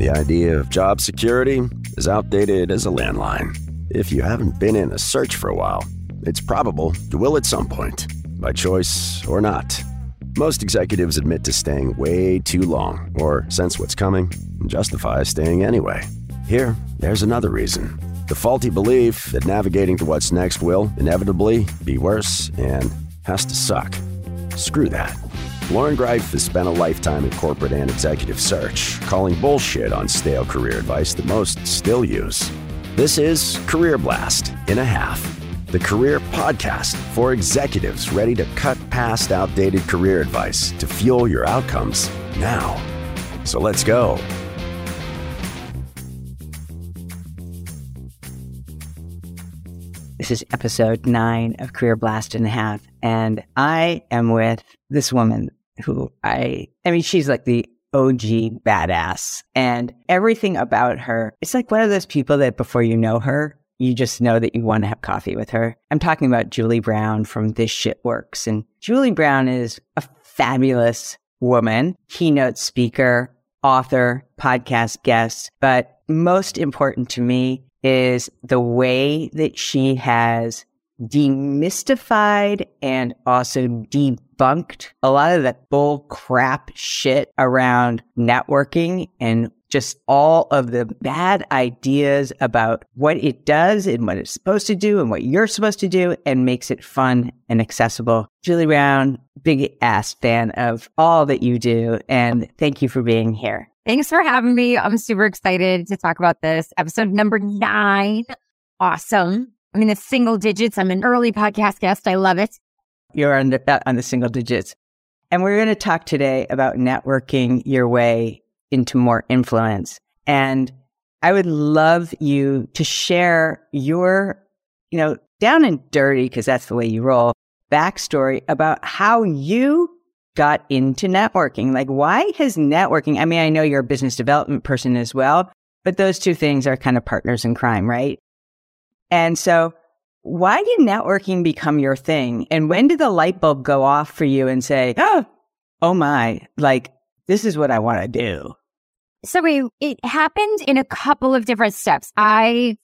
The idea of job security is outdated as a landline. If you haven't been in a search for a while, it's probable you will at some point, by choice or not. Most executives admit to staying way too long, or sense what's coming, and justify staying anyway. Here, there's another reason the faulty belief that navigating to what's next will inevitably be worse and has to suck. Screw that. Loren Greif has spent a lifetime in corporate and executive search, calling bullshit on stale career advice that most still use. This is Career Blast in a Half, the career podcast for executives ready to cut past outdated career advice to fuel your outcomes now. So let's go. This is episode nine of Career Blast and a Half. And I am with this woman who I, I mean, she's like the OG badass and everything about her. It's like one of those people that before you know her, you just know that you want to have coffee with her. I'm talking about Julie Brown from This Shit Works. And Julie Brown is a fabulous woman, keynote speaker, author, podcast guest. But most important to me, is the way that she has demystified and also debunked a lot of that bull crap shit around networking and just all of the bad ideas about what it does and what it's supposed to do and what you're supposed to do and makes it fun and accessible. Julie Brown, big ass fan of all that you do. And thank you for being here. Thanks for having me. I'm super excited to talk about this. Episode number nine. Awesome. I'm in the single digits. I'm an early podcast guest. I love it. You're on the, uh, on the single digits. And we're going to talk today about networking your way into more influence. And I would love you to share your, you know, down and dirty, because that's the way you roll, backstory about how you got into networking? Like, why has networking? I mean, I know you're a business development person as well, but those two things are kind of partners in crime, right? And so, why did networking become your thing? And when did the light bulb go off for you and say, oh, oh my, like, this is what I want to do? So we, it happened in a couple of different steps. I,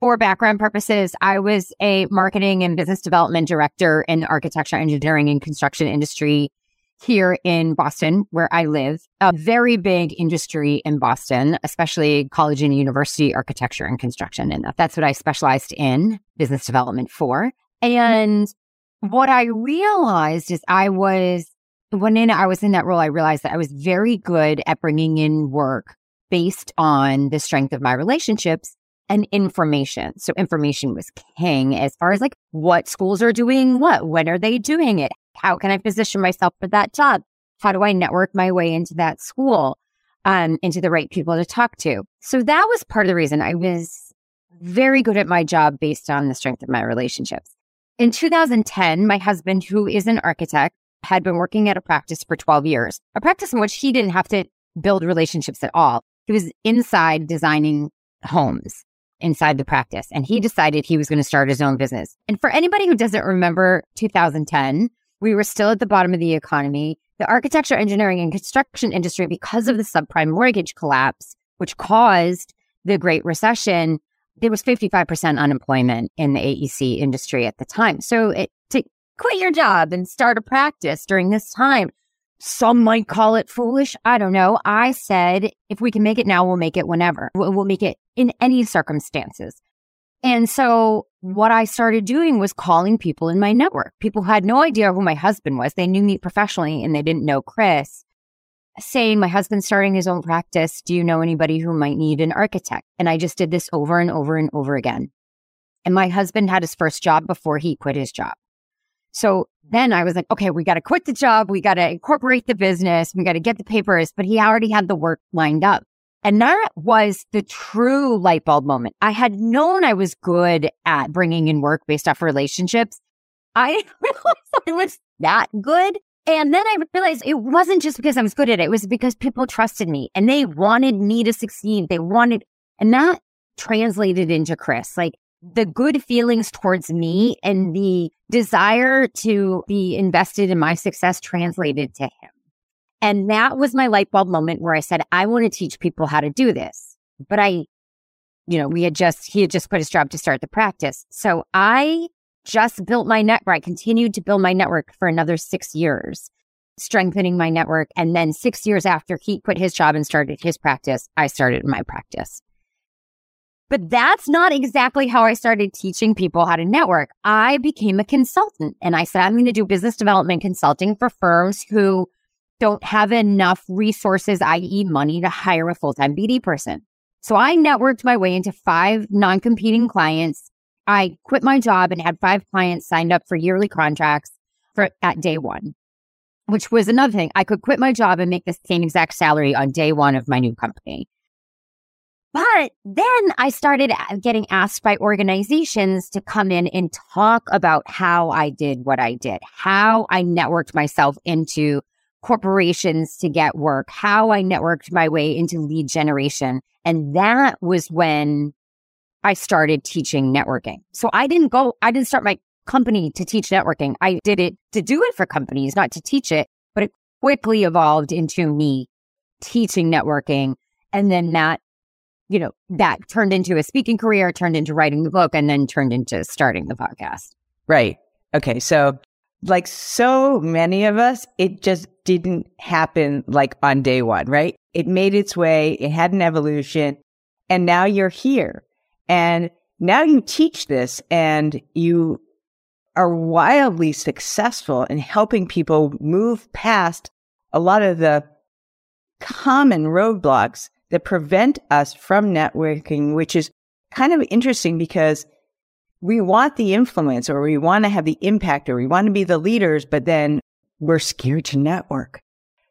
for background purposes, I was a marketing and business development director in architecture, engineering, and construction industry here in Boston, where I live, a very big industry in Boston, especially college and university architecture and construction. And that's what I specialized in business development for. Mm-hmm. And what I realized is I was, when in, I was in that role, I realized that I was very good at bringing in work based on the strength of my relationships and information. So information was king as far as like what schools are doing what, when are they doing it? How can I position myself for that job? How do I network my way into that school, um, into the right people to talk to? So that was part of the reason I was very good at my job based on the strength of my relationships. In 2010, my husband, who is an architect, had been working at a practice for 12 years, a practice in which he didn't have to build relationships at all. He was inside designing homes inside the practice and he decided he was going to start his own business. And for anybody who doesn't remember 2010, we were still at the bottom of the economy. The architecture, engineering, and construction industry, because of the subprime mortgage collapse, which caused the Great Recession, there was 55% unemployment in the AEC industry at the time. So it, to quit your job and start a practice during this time, some might call it foolish. I don't know. I said, if we can make it now, we'll make it whenever. We'll make it in any circumstances. And so what I started doing was calling people in my network. People who had no idea who my husband was. They knew me professionally and they didn't know Chris. Saying, my husband's starting his own practice. Do you know anybody who might need an architect? And I just did this over and over and over again. And my husband had his first job before he quit his job. So then I was like, okay, we got to quit the job. We got to incorporate the business. We got to get the papers, but he already had the work lined up. And that was the true light bulb moment. I had known I was good at bringing in work based off relationships. I didn't I was that good. And then I realized it wasn't just because I was good at it. It was because people trusted me and they wanted me to succeed. They wanted, and that translated into Chris, like the good feelings towards me and the desire to be invested in my success translated to him. And that was my light bulb moment where I said, I want to teach people how to do this. But I, you know, we had just, he had just quit his job to start the practice. So I just built my network. I continued to build my network for another six years, strengthening my network. And then six years after he quit his job and started his practice, I started my practice. But that's not exactly how I started teaching people how to network. I became a consultant and I said, I'm going to do business development consulting for firms who don't have enough resources, i.e., money to hire a full time BD person. So I networked my way into five non competing clients I quit my job and had five clients signed up for yearly contracts for at day one, which was another thing. I could quit my job and make the same exact salary on day one of my new company. But then I started uh, getting asked by organizations to come in and talk about how I did what I did, how I networked myself into corporations to get work, how I networked my way into lead generation. And that was when I started teaching networking. So I didn't go, I didn't start my company to teach networking. I did it to do it for companies, not to teach it, but it quickly evolved into me teaching networking. And then that, you know, that turned into a speaking career, turned into writing the book, and then turned into starting the podcast. Right. Okay. So, like so many of us, it just didn't happen like on day one, right? It made its way, it had an evolution, and now you're here. And now you teach this and you are wildly successful in helping people move past a lot of the common roadblocks that prevent us from networking, which is kind of interesting because we want the influence or we want to have the impact or we want to be the leaders, but then we're scared to network.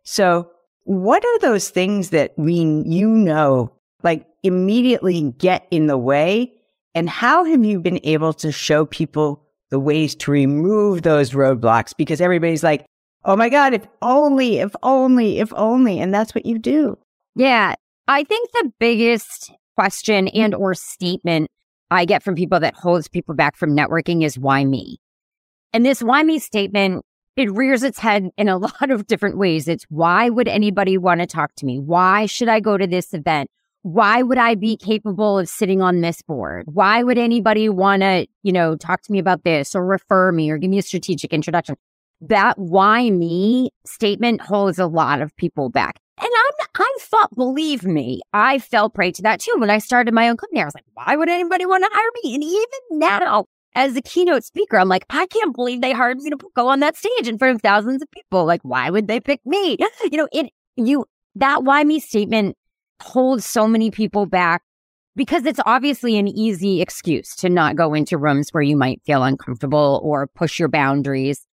So what are those things that we, you know, like immediately get in the way? And how have you been able to show people the ways to remove those roadblocks? Because everybody's like, oh my God, if only, if only, if only. And that's what you do. Yeah. I think the biggest question and or statement I get from people that holds people back from networking is why me? And this why me statement, it rears its head in a lot of different ways. It's why would anybody want to talk to me? Why should I go to this event? why would I be capable of sitting on this board? Why would anybody want to, you know, talk to me about this or refer me or give me a strategic introduction? That why me statement holds a lot of people back. I thought, believe me, I fell prey to that too. When I started my own company, I was like, why would anybody want to hire me? And even now, as a keynote speaker, I'm like, I can't believe they hired me to go on that stage in front of thousands of people. Like, why would they pick me? You know, it, you, that why me statement holds so many people back because it's obviously an easy excuse to not go into rooms where you might feel uncomfortable or push your boundaries.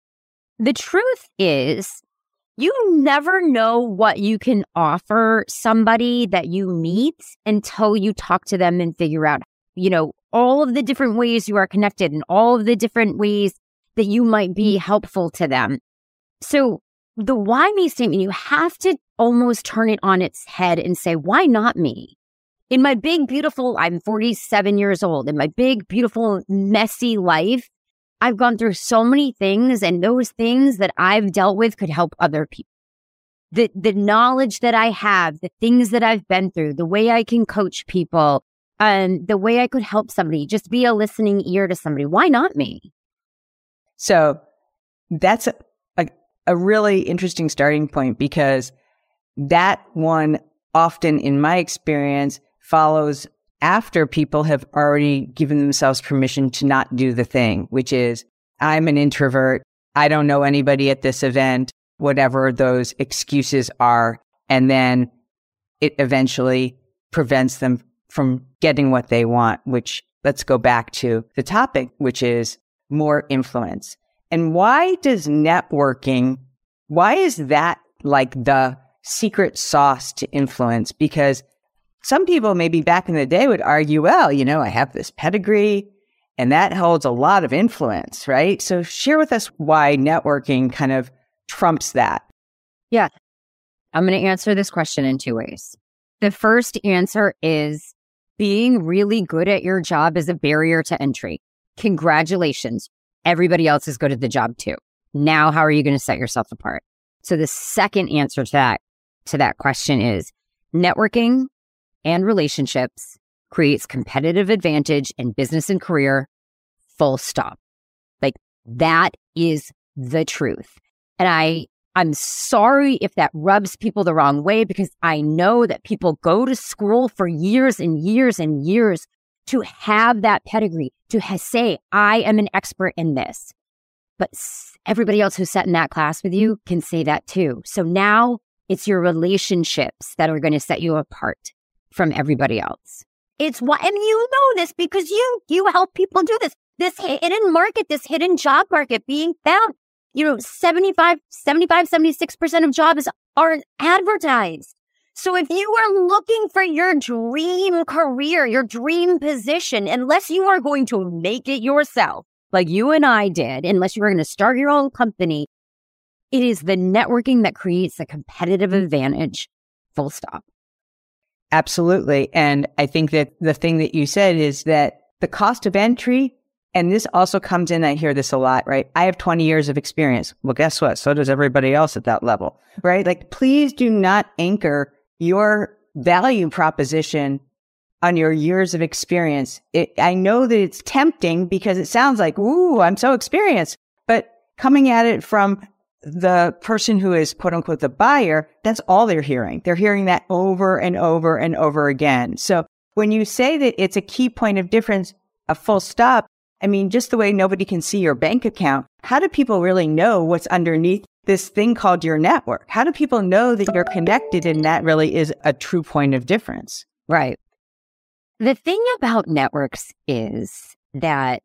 The truth is, you never know what you can offer somebody that you meet until you talk to them and figure out, you know, all of the different ways you are connected and all of the different ways that you might be mm-hmm. helpful to them. So the why me statement, you have to almost turn it on its head and say, why not me? In my big, beautiful, I'm 47 years old. In my big, beautiful, messy life, I've gone through so many things and those things that I've dealt with could help other people. The, the knowledge that I have, the things that I've been through, the way I can coach people, and um, the way I could help somebody, just be a listening ear to somebody. Why not me? So that's a a really interesting starting point because that one often, in my experience, follows after people have already given themselves permission to not do the thing, which is, I'm an introvert. I don't know anybody at this event, whatever those excuses are. And then it eventually prevents them from getting what they want, which let's go back to the topic, which is more influence. And why does networking, why is that like the secret sauce to influence? Because some people maybe back in the day would argue, well, you know, I have this pedigree and that holds a lot of influence, right? So share with us why networking kind of trumps that. Yeah. I'm going to answer this question in two ways. The first answer is being really good at your job is a barrier to entry. Congratulations. Everybody else is good at the job too. Now, how are you going to set yourself apart? So the second answer to that, to that question is networking and relationships creates competitive advantage in business and career, full stop. Like that is the truth. And I, I'm sorry if that rubs people the wrong way because I know that people go to school for years and years and years to have that pedigree, to ha- say, I am an expert in this. But everybody else who's sat in that class with you mm-hmm. can say that too. So now it's your relationships that are going to set you apart from everybody else. It's why, and you know this because you, you help people do this. This hidden market, this hidden job market being found. You know, 75, 75, 76% of jobs aren't advertised. So if you are looking for your dream career, your dream position, unless you are going to make it yourself, like you and I did, unless you were going to start your own company, it is the networking that creates a competitive mm. advantage, full stop. Absolutely. And I think that the thing that you said is that the cost of entry, and this also comes in, I hear this a lot, right? I have 20 years of experience. Well, guess what? So does everybody else at that level, right? Like, please do not anchor your value proposition on your years of experience. It, I know that it's tempting because it sounds like, ooh, I'm so experienced, but coming at it from the person who is quote unquote the buyer, that's all they're hearing. They're hearing that over and over and over again. So when you say that it's a key point of difference, a full stop, I mean, just the way nobody can see your bank account, how do people really know what's underneath this thing called your network? How do people know that you're connected and that really is a true point of difference? Right. The thing about networks is that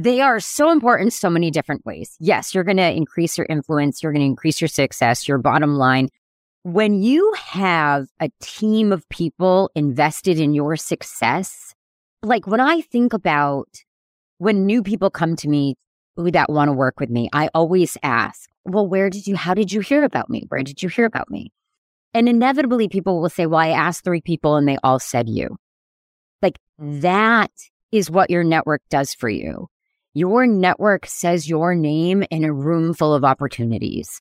they are so important so many different ways. Yes, you're going to increase your influence, you're going to increase your success, your bottom line. When you have a team of people invested in your success, like when I think about when new people come to me that want to work with me, I always ask, well, where did you, how did you hear about me? Where did you hear about me? And inevitably people will say, well, I asked three people and they all said you. Like that is what your network does for you. Your network says your name in a room full of opportunities.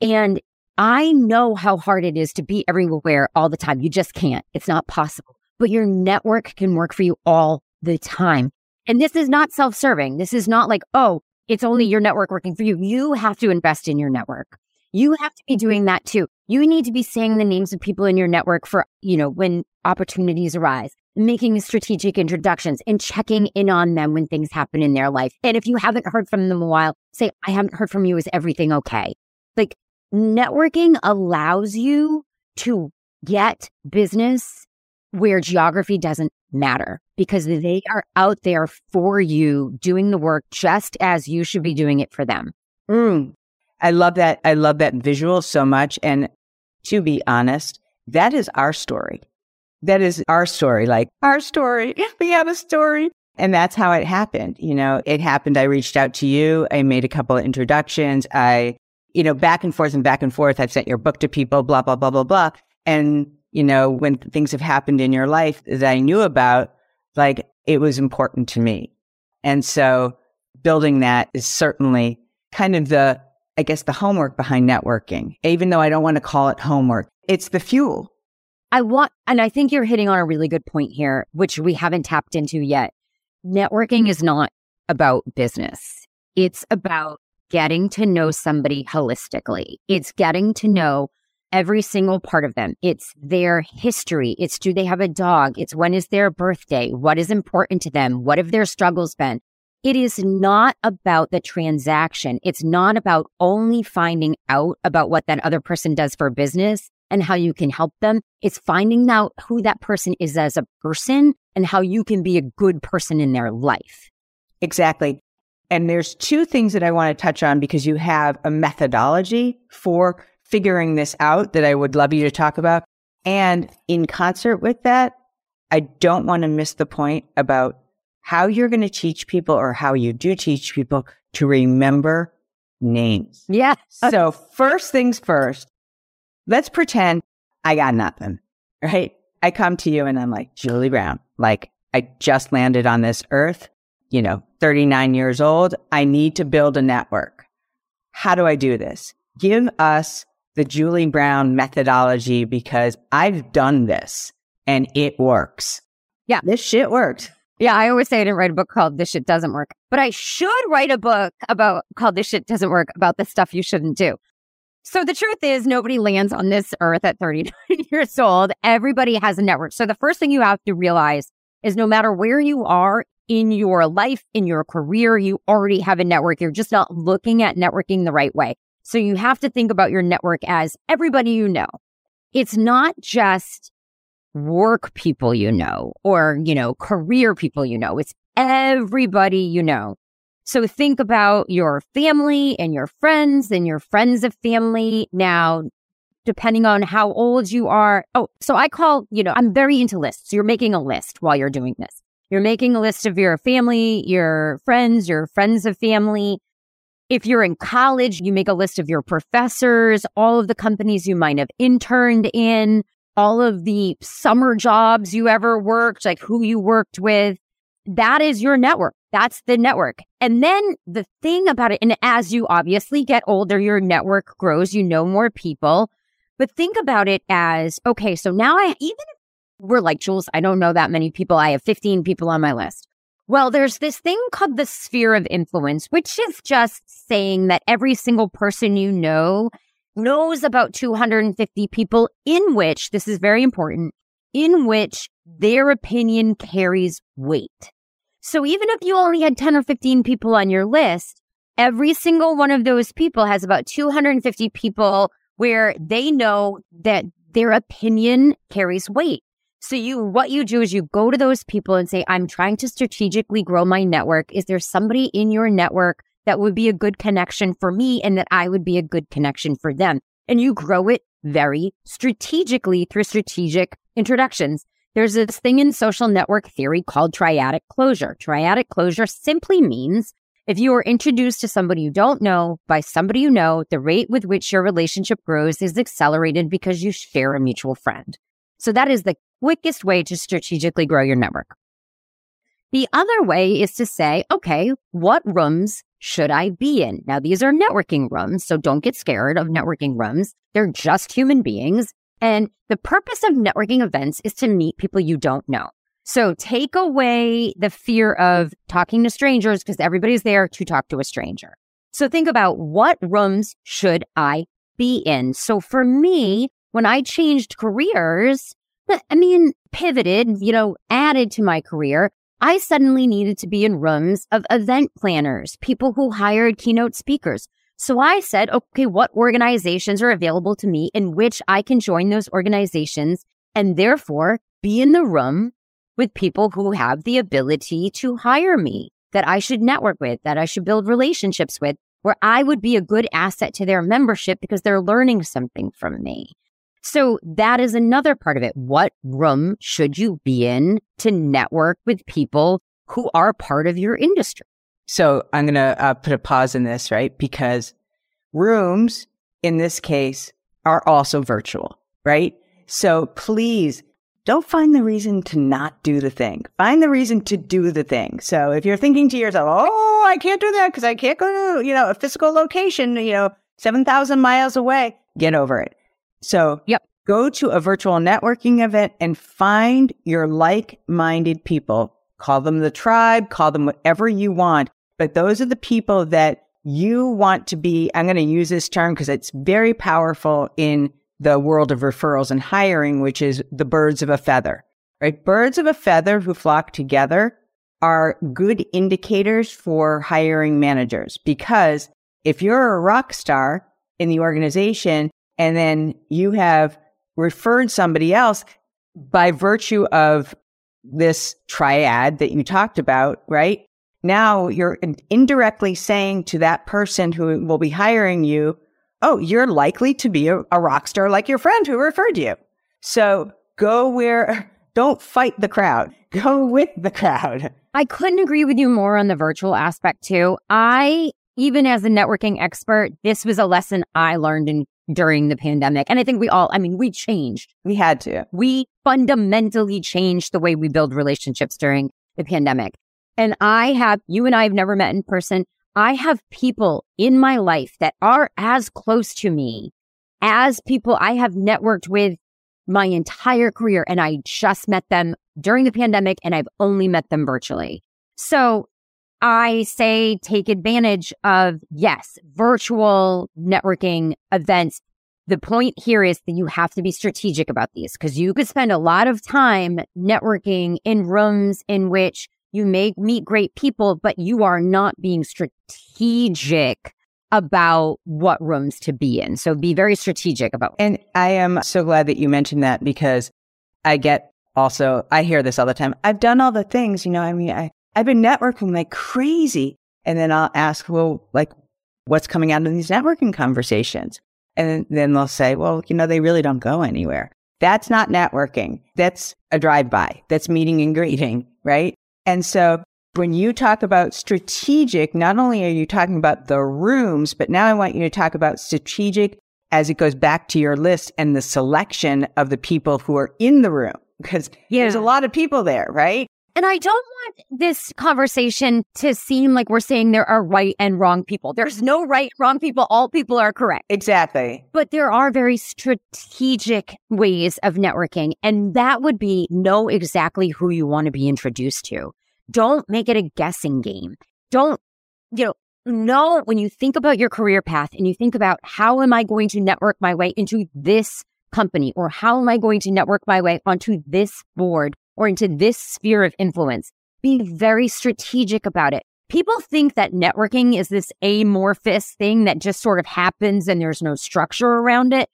And I know how hard it is to be everywhere all the time. You just can't. It's not possible. But your network can work for you all the time. And this is not self serving. This is not like, oh, it's only your network working for you. You have to invest in your network. You have to be doing that too. You need to be saying the names of people in your network for, you know, when opportunities arise making strategic introductions and checking in on them when things happen in their life. And if you haven't heard from them a while, say, I haven't heard from you. Is everything okay? Like networking allows you to get business where geography doesn't matter because they are out there for you doing the work just as you should be doing it for them. Mm. I love that. I love that visual so much. And to be honest, that is our story. That is our story, like our story. We have a story. And that's how it happened. You know, it happened. I reached out to you. I made a couple of introductions. I, you know, back and forth and back and forth. I've sent your book to people, blah, blah, blah, blah, blah. And, you know, when things have happened in your life that I knew about, like it was important to me. And so building that is certainly kind of the, I guess, the homework behind networking, even though I don't want to call it homework. It's the fuel. I want, and I think you're hitting on a really good point here, which we haven't tapped into yet. Networking mm-hmm. is not about business. It's about getting to know somebody holistically. It's getting to know every single part of them. It's their history. It's do they have a dog? It's when is their birthday? What is important to them? What have their struggles been? It is not about the transaction. It's not about only finding out about what that other person does for business and how you can help them. It's finding out who that person is as a person and how you can be a good person in their life. Exactly. And there's two things that I want to touch on because you have a methodology for figuring this out that I would love you to talk about. And in concert with that, I don't want to miss the point about how you're going to teach people or how you do teach people to remember names. Yeah. so first things first, let's pretend I got nothing, right? I come to you and I'm like, Julie Brown, like I just landed on this earth, you know, 39 years old. I need to build a network. How do I do this? give us the Julie Brown methodology because I've done this and it works. Yeah. This shit worked. Yeah, I always say I didn't write a book called This Shit Doesn't Work, but I should write a book about called This Shit Doesn't Work about the stuff you shouldn't do. So the truth is nobody lands on this earth at 39 years old. Everybody has a network. So the first thing you have to realize is no matter where you are in your life, in your career, you already have a network. You're just not looking at networking the right way. So you have to think about your network as everybody you know. It's not just work people you know or, you know, career people you know. It's everybody you know. So think about your family and your friends and your friends of family. Now, depending on how old you are. Oh, so I call, you know, I'm very into lists. You're making a list while you're doing this. You're making a list of your family, your friends, your friends of family. If you're in college, you make a list of your professors, all of the companies you might have interned in, all of the summer jobs you ever worked, like who you worked with. That is your network. That's the network. And then the thing about it, and as you obviously get older, your network grows, you know more people. But think about it as okay, so now I, even if we're like, Jules, I don't know that many people. I have 15 people on my list. Well, there's this thing called the sphere of influence, which is just saying that every single person you know knows about 250 people in which, this is very important, in which their opinion carries weight. So even if you only had 10 or 15 people on your list, every single one of those people has about 250 people where they know that their opinion carries weight. So you, what you do is you go to those people and say, I'm trying to strategically grow my network. Is there somebody in your network that would be a good connection for me and that I would be a good connection for them. And you grow it very strategically through strategic introductions. There's this thing in social network theory called triadic closure. Triadic closure simply means if you are introduced to somebody you don't know by somebody you know, the rate with which your relationship grows is accelerated because you share a mutual friend. So that is the quickest way to strategically grow your network. The other way is to say, okay, what rooms should I be in? Now, these are networking rooms, so don't get scared of networking rooms. They're just human beings. And the purpose of networking events is to meet people you don't know. So take away the fear of talking to strangers because everybody's there to talk to a stranger. So think about what rooms should I be in? So for me, when I changed careers, eh, I mean, pivoted, you know, added to my career, I suddenly needed to be in rooms of event planners, people who hired keynote speakers. So I said, okay, what organizations are available to me in which I can join those organizations and therefore be in the room with people who have the ability to hire me, that I should network with, that I should build relationships with, where I would be a good asset to their membership because they're learning something from me. So that is another part of it. What room should you be in to network with people who are part of your industry? So I'm going to uh, put a pause in this, right? Because rooms in this case are also virtual, right? So please don't find the reason to not do the thing. Find the reason to do the thing. So if you're thinking to yourself, oh, I can't do that because I can't go to, you know, a physical location, you know, 7,000 miles away, get over it. So, yep. Go to a virtual networking event and find your like minded people. Call them the tribe, call them whatever you want. But those are the people that you want to be. I'm going to use this term because it's very powerful in the world of referrals and hiring, which is the birds of a feather, right? Birds of a feather who flock together are good indicators for hiring managers because if you're a rock star in the organization and then you have referred somebody else by virtue of this triad that you talked about, right? Now you're indirectly saying to that person who will be hiring you, oh, you're likely to be a, a rock star like your friend who referred you. So go where, don't fight the crowd, go with the crowd. I couldn't agree with you more on the virtual aspect too. I, even as a networking expert, this was a lesson I learned in during the pandemic. And I think we all, I mean, we changed. We had to. We fundamentally changed the way we build relationships during the pandemic. And I have, you and I have never met in person. I have people in my life that are as close to me as people I have networked with my entire career. And I just met them during the pandemic and I've only met them virtually. So I say take advantage of, yes, virtual networking events. The point here is that you have to be strategic about these because you could spend a lot of time networking in rooms in which you may meet great people, but you are not being strategic about what rooms to be in. So be very strategic about. And I am so glad that you mentioned that because I get also, I hear this all the time. I've done all the things, you know, I mean, I, I've been networking like crazy. And then I'll ask, well, like, what's coming out of these networking conversations? And then they'll say, well, you know, they really don't go anywhere. That's not networking. That's a drive by. That's meeting and greeting, right? And so when you talk about strategic, not only are you talking about the rooms, but now I want you to talk about strategic as it goes back to your list and the selection of the people who are in the room because yeah. there's a lot of people there, right? And I don't want this conversation to seem like we're saying there are right and wrong people. There's no right, wrong people. All people are correct. Exactly. But there are very strategic ways of networking. And that would be know exactly who you want to be introduced to. Don't make it a guessing game. Don't, you know, know when you think about your career path and you think about how am I going to network my way into this company or how am I going to network my way onto this board or into this sphere of influence. Be very strategic about it. People think that networking is this amorphous thing that just sort of happens and there's no structure around it.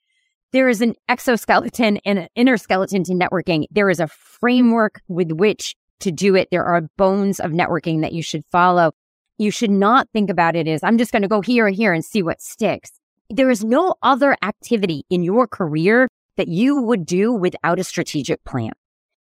There is an exoskeleton and an inner skeleton to networking. There is a framework with which to do it. There are bones of networking that you should follow. You should not think about it as I'm just going to go here and here and see what sticks. There is no other activity in your career that you would do without a strategic plan.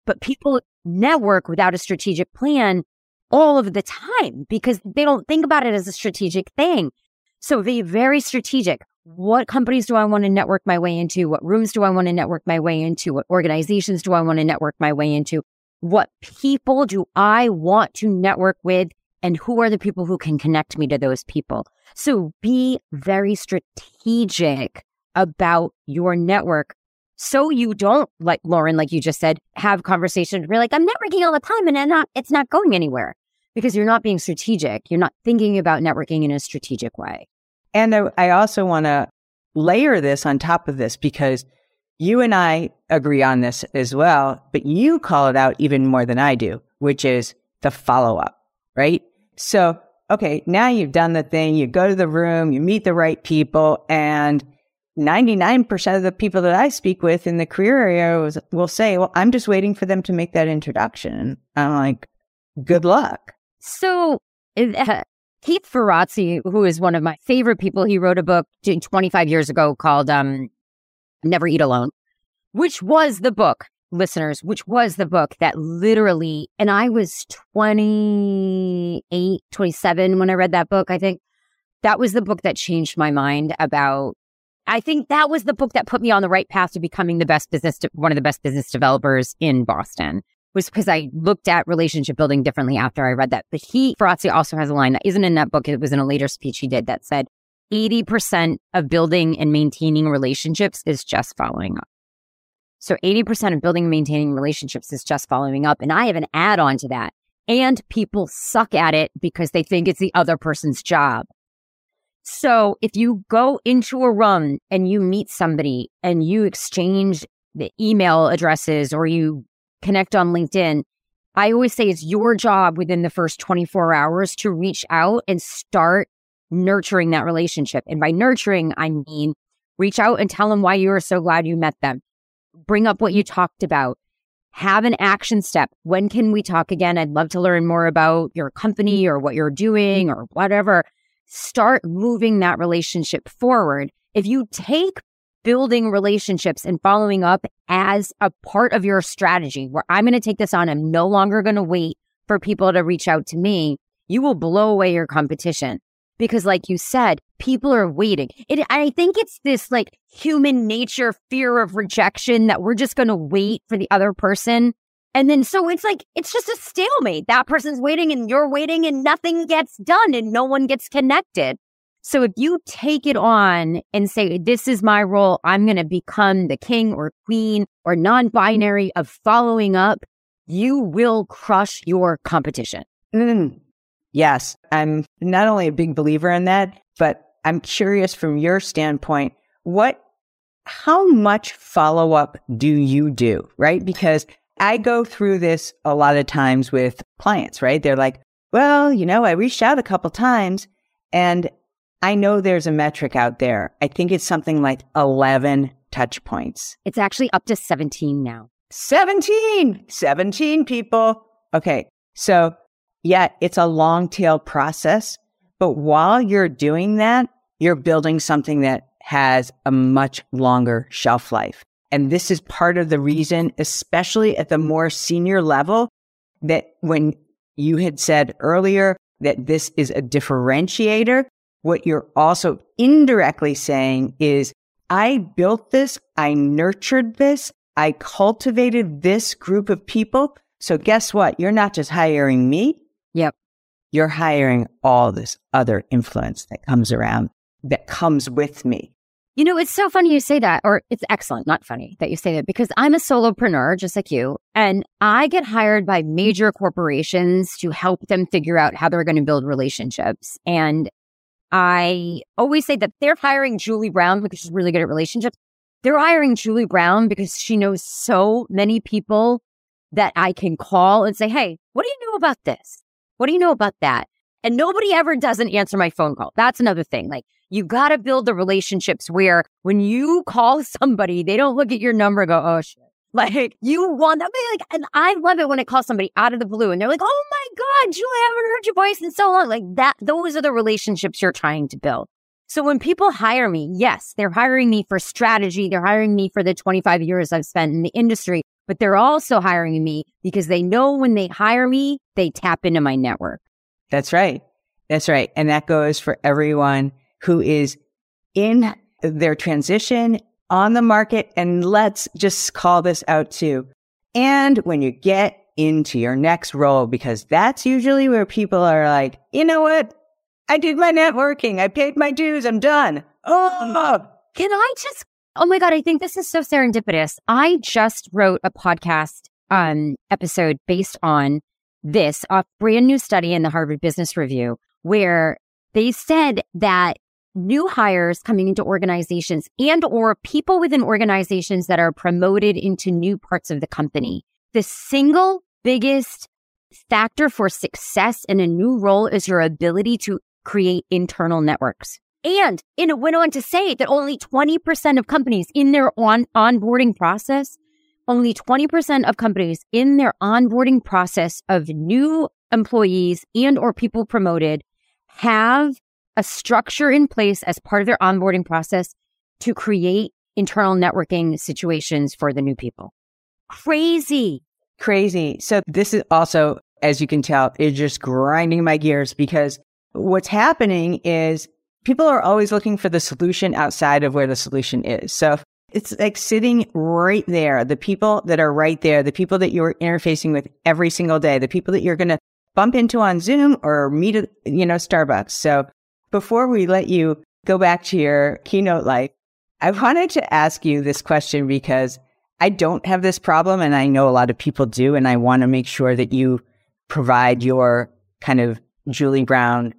But people network without a strategic plan all of the time because they don't think about it as a strategic thing. So be very strategic. What companies do I want to network my way into? What rooms do I want to network my way into? What organizations do I want to network my way into? What people do I want to network with? And who are the people who can connect me to those people? So be very strategic about your network so you don't like Lauren, like you just said, have conversations. You're like, I'm networking all the time and I'm not, it's not going anywhere because you're not being strategic. You're not thinking about networking in a strategic way. And I also want to layer this on top of this because you and I agree on this as well, but you call it out even more than I do, which is the follow up, right? So, okay, now you've done the thing, you go to the room, you meet the right people, and 99% of the people that I speak with in the career area will say, well, I'm just waiting for them to make that introduction. I'm like, good luck. So uh, Keith Ferrazzi, who is one of my favorite people, he wrote a book 25 years ago called um, Never Eat Alone, which was the book, listeners, which was the book that literally, and I was 28, 27 when I read that book, I think. That was the book that changed my mind about I think that was the book that put me on the right path to becoming the best business, de- one of the best business developers in Boston was because I looked at relationship building differently after I read that. But he, Ferrazzi also has a line that isn't in that book. It was in a later speech he did that said 80% of building and maintaining relationships is just following up. So 80% of building and maintaining relationships is just following up. And I have an add on to that. And people suck at it because they think it's the other person's job. So if you go into a room and you meet somebody and you exchange the email addresses or you connect on LinkedIn, I always say it's your job within the first 24 hours to reach out and start nurturing that relationship. And by nurturing, I mean reach out and tell them why you are so glad you met them. Bring up what you talked about. Have an action step. When can we talk again? I'd love to learn more about your company or what you're doing or whatever start moving that relationship forward. If you take building relationships and following up as a part of your strategy, where I'm going to take this on, I'm no longer going to wait for people to reach out to me, you will blow away your competition. Because, like you said, people are waiting. It, I think it's this like human nature fear of rejection that we're just going to wait for the other person And then so it's like, it's just a stalemate. That person's waiting and you're waiting and nothing gets done and no one gets connected. So if you take it on and say, this is my role, I'm going to become the king or queen or non binary of following up, you will crush your competition. Mm. Yes, I'm not only a big believer in that, but I'm curious from your standpoint, what, how much follow up do you do? Right? Because I go through this a lot of times with clients, right? They're like, well, you know, I reached out a couple times and I know there's a metric out there. I think it's something like 11 touch points. It's actually up to 17 now. 17, 17 people. Okay. So yeah, it's a long tail process. But while you're doing that, you're building something that has a much longer shelf life. And this is part of the reason, especially at the more senior level, that when you had said earlier that this is a differentiator, what you're also indirectly saying is, I built this, I nurtured this, I cultivated this group of people. So guess what? You're not just hiring me. Yep. You're hiring all this other influence that comes around, that comes with me. You know, it's so funny you say that, or it's excellent, not funny that you say that, because I'm a solopreneur just like you, and I get hired by major corporations to help them figure out how they're going to build relationships. And I always say that they're hiring Julie Brown because she's really good at relationships. They're hiring Julie Brown because she knows so many people that I can call and say, Hey, what do you know about this? What do you know about that? And nobody ever doesn't answer my phone call. That's another thing. Like you got to build the relationships where when you call somebody, they don't look at your number and go, oh shit. Like you want them like, and I love it when I call somebody out of the blue and they're like, oh my God, Julie, I haven't heard your voice in so long. Like that, those are the relationships you're trying to build. So when people hire me, yes, they're hiring me for strategy. They're hiring me for the 25 years I've spent in the industry, but they're also hiring me because they know when they hire me, they tap into my network. That's right. That's right. And that goes for everyone who is in their transition on the market. And let's just call this out too. And when you get into your next role, because that's usually where people are like, you know what? I did my networking. I paid my dues. I'm done. Oh, can I just, oh my God, I think this is so serendipitous. I just wrote a podcast um, episode based on this, a brand new study in the Harvard Business Review, where they said that new hires coming into organizations and or people within organizations that are promoted into new parts of the company. The single biggest factor for success in a new role is your ability to create internal networks. And in it went on to say that only 20% of companies in their on onboarding process, only 20% of companies in their onboarding process of new employees and or people promoted have a structure in place as part of their onboarding process to create internal networking situations for the new people. Crazy. Crazy. So this is also, as you can tell, is just grinding my gears because what's happening is people are always looking for the solution outside of where the solution is. So it's like sitting right there. The people that are right there, the people that you're interfacing with every single day, the people that you're going to bump into on Zoom or meet at, you know, Starbucks. So before we let you go back to your keynote life, I wanted to ask you this question because I don't have this problem and I know a lot of people do. And I want to make sure that you provide your kind of Julie Brown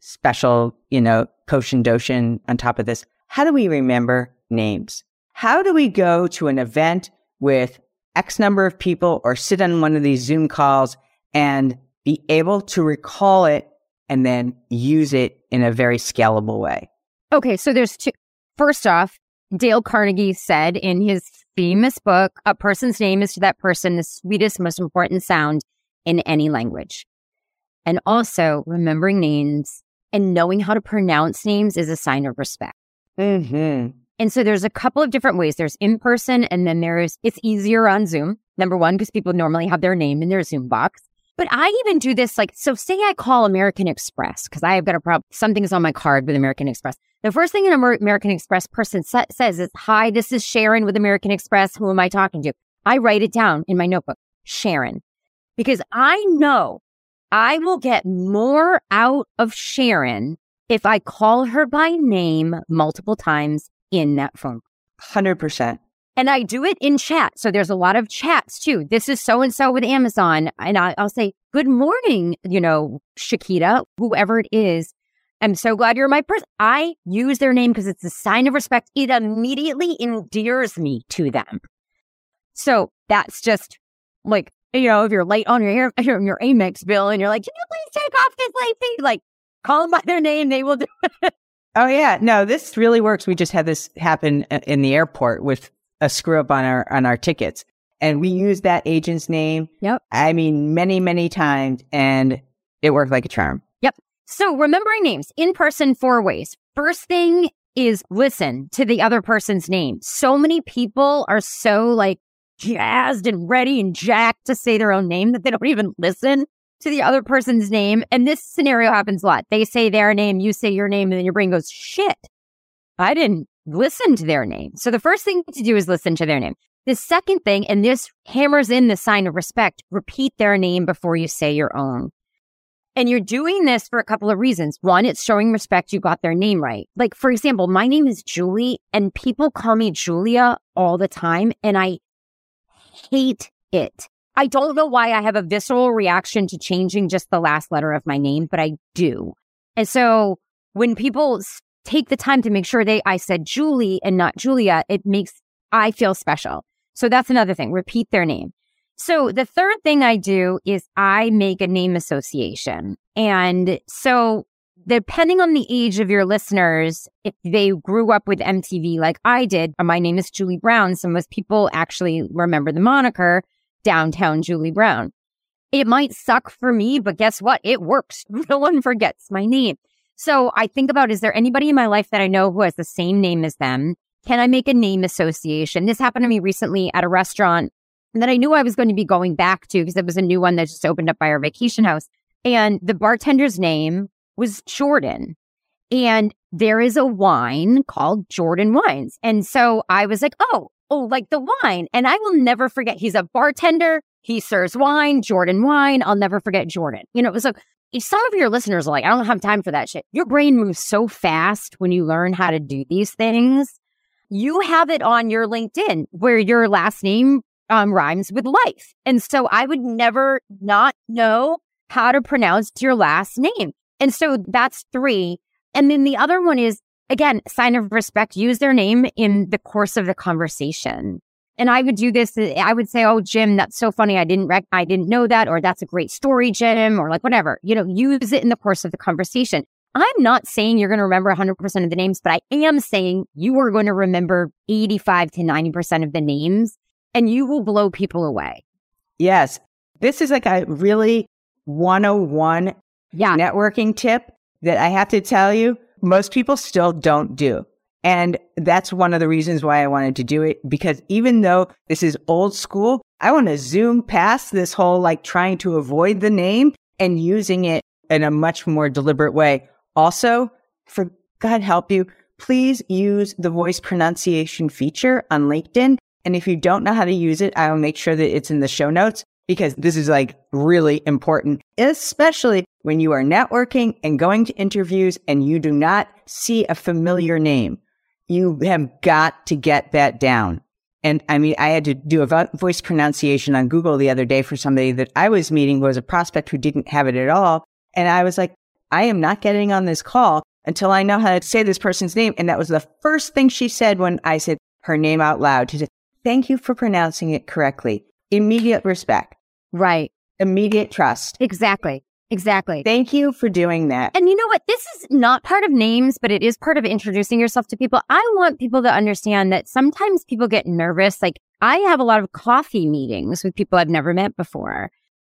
special, you know, potion doshin on top of this. How do we remember names? How do we go to an event with X number of people or sit on one of these Zoom calls and be able to recall it and then use it in a very scalable way? Okay, so there's two. First off, Dale Carnegie said in his famous book, A person's name is to that person the sweetest, most important sound in any language. And also, remembering names and knowing how to pronounce names is a sign of respect. Mm-hmm. And so there's a couple of different ways. There's in person, and then there's it's easier on Zoom. Number one, because people normally have their name in their Zoom box. But I even do this like, so say I call American Express because I have got a problem. Something's on my card with American Express. The first thing an American Express person sa- says is, Hi, this is Sharon with American Express. Who am I talking to? I write it down in my notebook. Sharon because I know I will get more out of Sharon if I call her by name multiple times in that phone. 100%. And I do it in chat. So there's a lot of chats too. This is so and so with Amazon. And I, will say, Good morning, you know, Shakita, whoever it is. I'm so glad you're my person. I use their name because it's a sign of respect. It immediately endears me to them. So that's just like, you know, if you're late on your your Amex bill and you're like, can you please take off this late fee? Like, call them by their name. They will do it. Oh yeah, no, this really works. We just had this happen uh, in the airport with a screw up on our on our tickets, and we used that agent's name. Yep. I mean, many many times, and it worked like a charm. Yep. So remembering names in person four ways. First thing is listen to the other person's name. So many people are so like jazzed and ready and jacked to say their own name that they don't even listen to the other person's name. And this scenario happens a lot. They say their name, you say your name, and then your brain goes, shit, I didn't listen to their name. So the first thing to do is listen to their name. The second thing, and this hammers in the sign of respect, repeat their name before you say your own. And you're doing this for a couple of reasons. One, it's showing respect you got their name right. Like, for example, my name is Julie, and people call me Julia all the time, and I hate it. I don't know why I have a visceral reaction to changing just the last letter of my name, but I do. And so when people take the time to make sure they I said Julie and not Julia, it makes I feel special. So that's another thing. Repeat their name. So the third thing I do is I make a name association. And so depending on the age of your listeners, if they grew up with MTV like I did, uh, my name is Julie Brown. So most people actually remember the moniker downtown Julie Brown. It might suck for me, but guess what? It works. No one forgets my name. So I think about, is there anybody in my life that I know who has the same name as them? Can I make a name association? This happened to me recently at a restaurant that I knew I was going to be going back to because it was a new one that just opened up by our vacation house. And the bartender's name was Jordan. And there is a wine called Jordan Wines. And so I was like, oh, oh, like the wine. And I will never forget. He's a bartender. He serves wine, Jordan wine. I'll never forget Jordan. You know, it was like, some of your listeners are like, I don't have time for that shit. Your brain moves so fast when you learn how to do these things. You have it on your LinkedIn where your last name um, rhymes with life. And so I would never not know how to pronounce your last name. And so that's three. And then the other one is again, sign of respect, use their name in the course of the conversation. And I would do this. Uh, I would say, "Oh, Jim, that's so funny. I didn't rec- I didn't know that," or "That's a great story, Jim," or like whatever. You know, use it in the course of the conversation. I'm not saying you're going to remember 100% of the names, but I am saying you are going to remember 85 to 90% of the names, and you will blow people away. Yes, this is like a really 101 yeah. networking tip that I have to tell you most people still don't do. And that's one of the reasons why I wanted to do it because even though this is old school, I want to zoom past this whole like trying to avoid the name and using it in a much more deliberate way. Also, for God help you, please use the voice pronunciation feature on LinkedIn. And if you don't know how to use it, I will make sure that it's in the show notes because this is like really important, especially when you are networking and going to interviews and you do not see a familiar name. You have got to get that down. And I mean, I had to do a voice pronunciation on Google the other day for somebody that I was meeting was a prospect who didn't have it at all. And I was like, I am not getting on this call until I know how to say this person's name. And that was the first thing she said when I said her name out loud. She said, thank you for pronouncing it correctly. Immediate respect. Right. Immediate trust. Exactly. Exactly. Thank you for doing that. And you know what? This is not part of names, but it is part of introducing yourself to people. I want people to understand that sometimes people get nervous. Like I have a lot of coffee meetings with people I've never met before.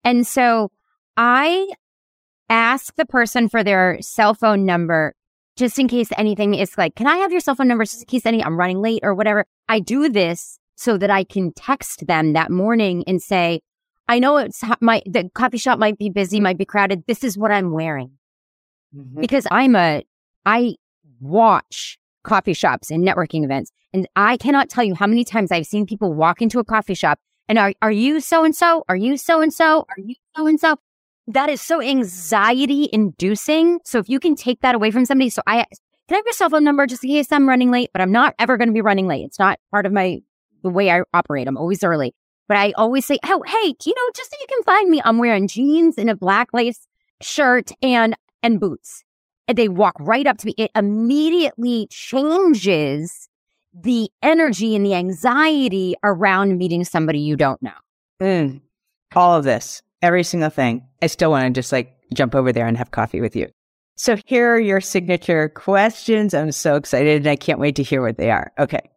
And so I ask the person for their cell phone number just in case anything is like, can I have your cell phone number just in case any I'm running late or whatever. I do this so that I can text them that morning and say, I know it's my the coffee shop might be busy, might be crowded. This is what I'm wearing mm-hmm. because I'm a I watch coffee shops and networking events, and I cannot tell you how many times I've seen people walk into a coffee shop And are, are you so and so? Are you so and so? Are you so and so? That is so anxiety inducing. So if you can take that away from somebody, so I can I have your cell phone number just in case I'm running late, but I'm not ever going to be running late. It's not part of my the way I operate. I'm always early. But I always say, oh, hey, you know, just so you can find me, I'm wearing jeans and a black lace shirt and and boots. And they walk right up to me. It immediately changes the energy and the anxiety around meeting somebody you don't know. Mm, all of this, every single thing. I still want to just like jump over there and have coffee with you. So here are your signature questions. I'm so excited and I can't wait to hear what they are. Okay.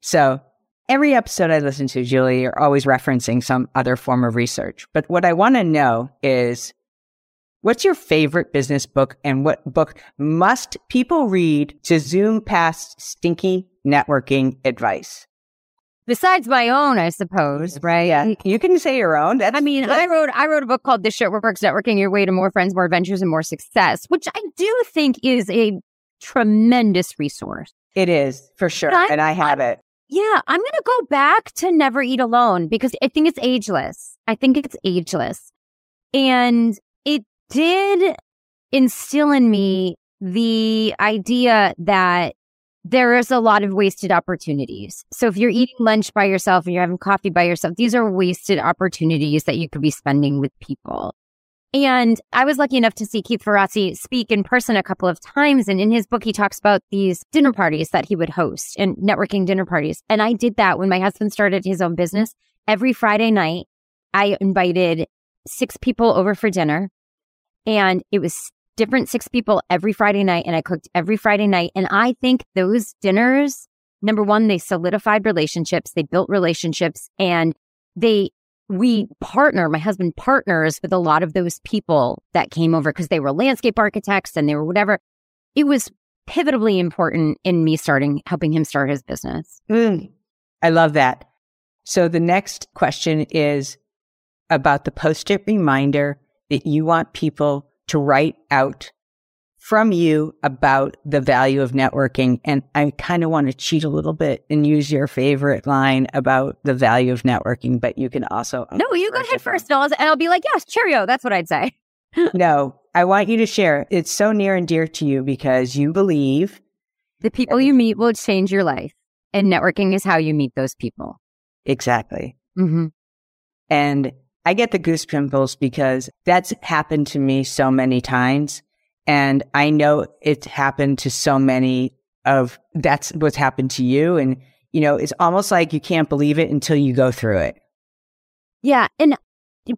So every episode I listen to, Julie, you're always referencing some other form of research. But what I want to know is what's your favorite business book and what book must people read to zoom past stinky networking advice? Besides my own, I suppose, right? Yeah, you can say your own. That's, I mean, I wrote I wrote a book called "This Shit Works: Networking Your Way to More Friends, More Adventures, and More Success," which I do think is a tremendous resource. It is for sure, and I have it. Yeah, I'm going to go back to Never Eat Alone because I think it's ageless. I think it's ageless, and it did instill in me the idea that there is a lot of wasted opportunities. So if you're eating lunch by yourself and you're having coffee by yourself, these are wasted opportunities that you could be spending with people. And I was lucky enough to see Keith Ferrazzi speak in person a couple of times. And in his book, he talks about these dinner parties that he would host and networking dinner parties. And I did that when my husband started his own business. Every Friday night, I invited six people over for dinner. And it was different six people every Friday night and I cooked every Friday night. And I think those dinners, number one, they solidified relationships, they built relationships and they, we partner, my husband partners with a lot of those people that came over because they were landscape architects and they were whatever. It was pivotally important in me starting, helping him start his business. Mm, I love that. So the next question is about the post it reminder that you want people to write out from you about the value of networking. And I kind of want to cheat a little bit and use your favorite line about the value of networking, but you can also. No, you go ahead first. And I'll, and I'll be like, yes, cheerio. That's what I'd say. no, I want you to share. It's so near and dear to you because you believe the people you meet will change your life. And networking is how you meet those people. Exactly. Mm-hmm. And I get the goosebumps because that's happened to me so many times. And I know it's happened to so many of that's what's happened to you. And, you know, it's almost like you can't believe it until you go through it. Yeah. And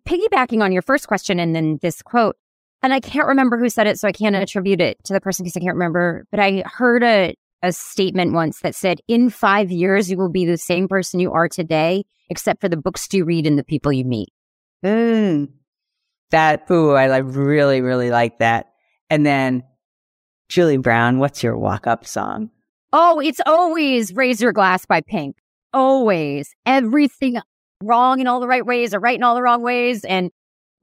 piggybacking on your first question and then this quote, and I can't remember who said it, so I can't attribute it to the person because I can't remember, but I heard a, a statement once that said, in five years, you will be the same person you are today, except for the books you read and the people you meet. Mm, that, ooh, I like really, really like that. And then Julie Brown, what's your walk up song? Oh, it's always Raise Your Glass by Pink. Always. Everything wrong in all the right ways or right in all the wrong ways. And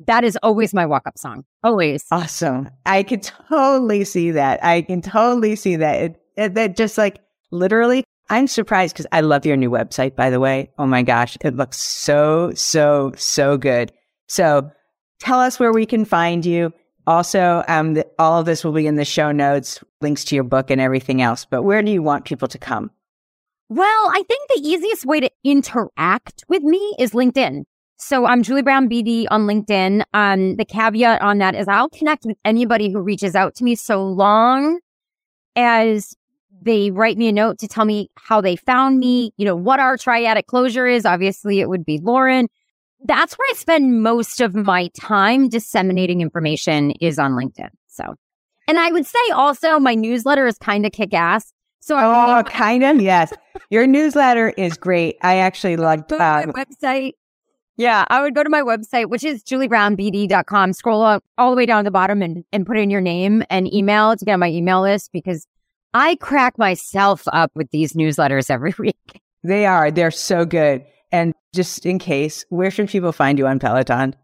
that is always my walk up song. Always. Awesome. I can totally see that. I can totally see that. It, it, that just like literally I'm surprised because I love your new website, by the way. Oh my gosh, it looks so, so, so good. So tell us where we can find you. Also, um, the, all of this will be in the show notes, links to your book and everything else. But where do you want people to come? Well, I think the easiest way to interact with me is LinkedIn. So I'm Julie Brown BD on LinkedIn. Um, the caveat on that is I'll connect with anybody who reaches out to me so long as they write me a note to tell me how they found me, you know, what our triadic closure is. Obviously, it would be Lauren. That's where I spend most of my time disseminating information is on LinkedIn. So, and I would say also my newsletter is kind of kick ass. So, oh, kind of, yes. Your newsletter is great. I actually like uh, website. Yeah, I would go to my website, which is juliebrownbd.com, scroll up all the way down to the bottom and, and put in your name and email to get on my email list because I crack myself up with these newsletters every week. They are. They're so good. And just in case, where should people find you on Peloton?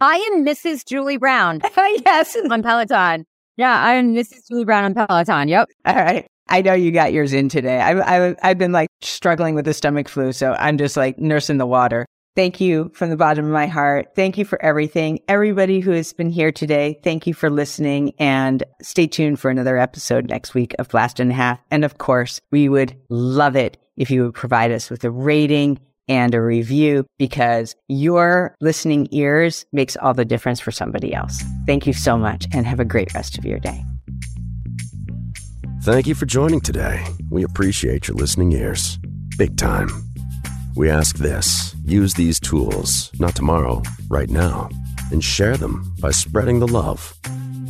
I am Mrs. Julie Brown. yes. On Peloton. Yeah, I'm Mrs. Julie Brown on Peloton. Yep. All right. I know you got yours in today. I, I, I've been like struggling with the stomach flu, so I'm just like nursing the water. Thank you from the bottom of my heart. Thank you for everything. Everybody who has been here today, thank you for listening and stay tuned for another episode next week of Blast and a Half. And of course, we would love it if you would provide us with a rating and a review because your listening ears makes all the difference for somebody else. Thank you so much and have a great rest of your day. Thank you for joining today. We appreciate your listening ears. Big time. We ask this use these tools, not tomorrow, right now, and share them by spreading the love,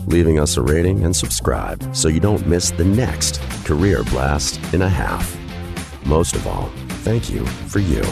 leaving us a rating and subscribe so you don't miss the next Career Blast in a Half. Most of all, thank you for you.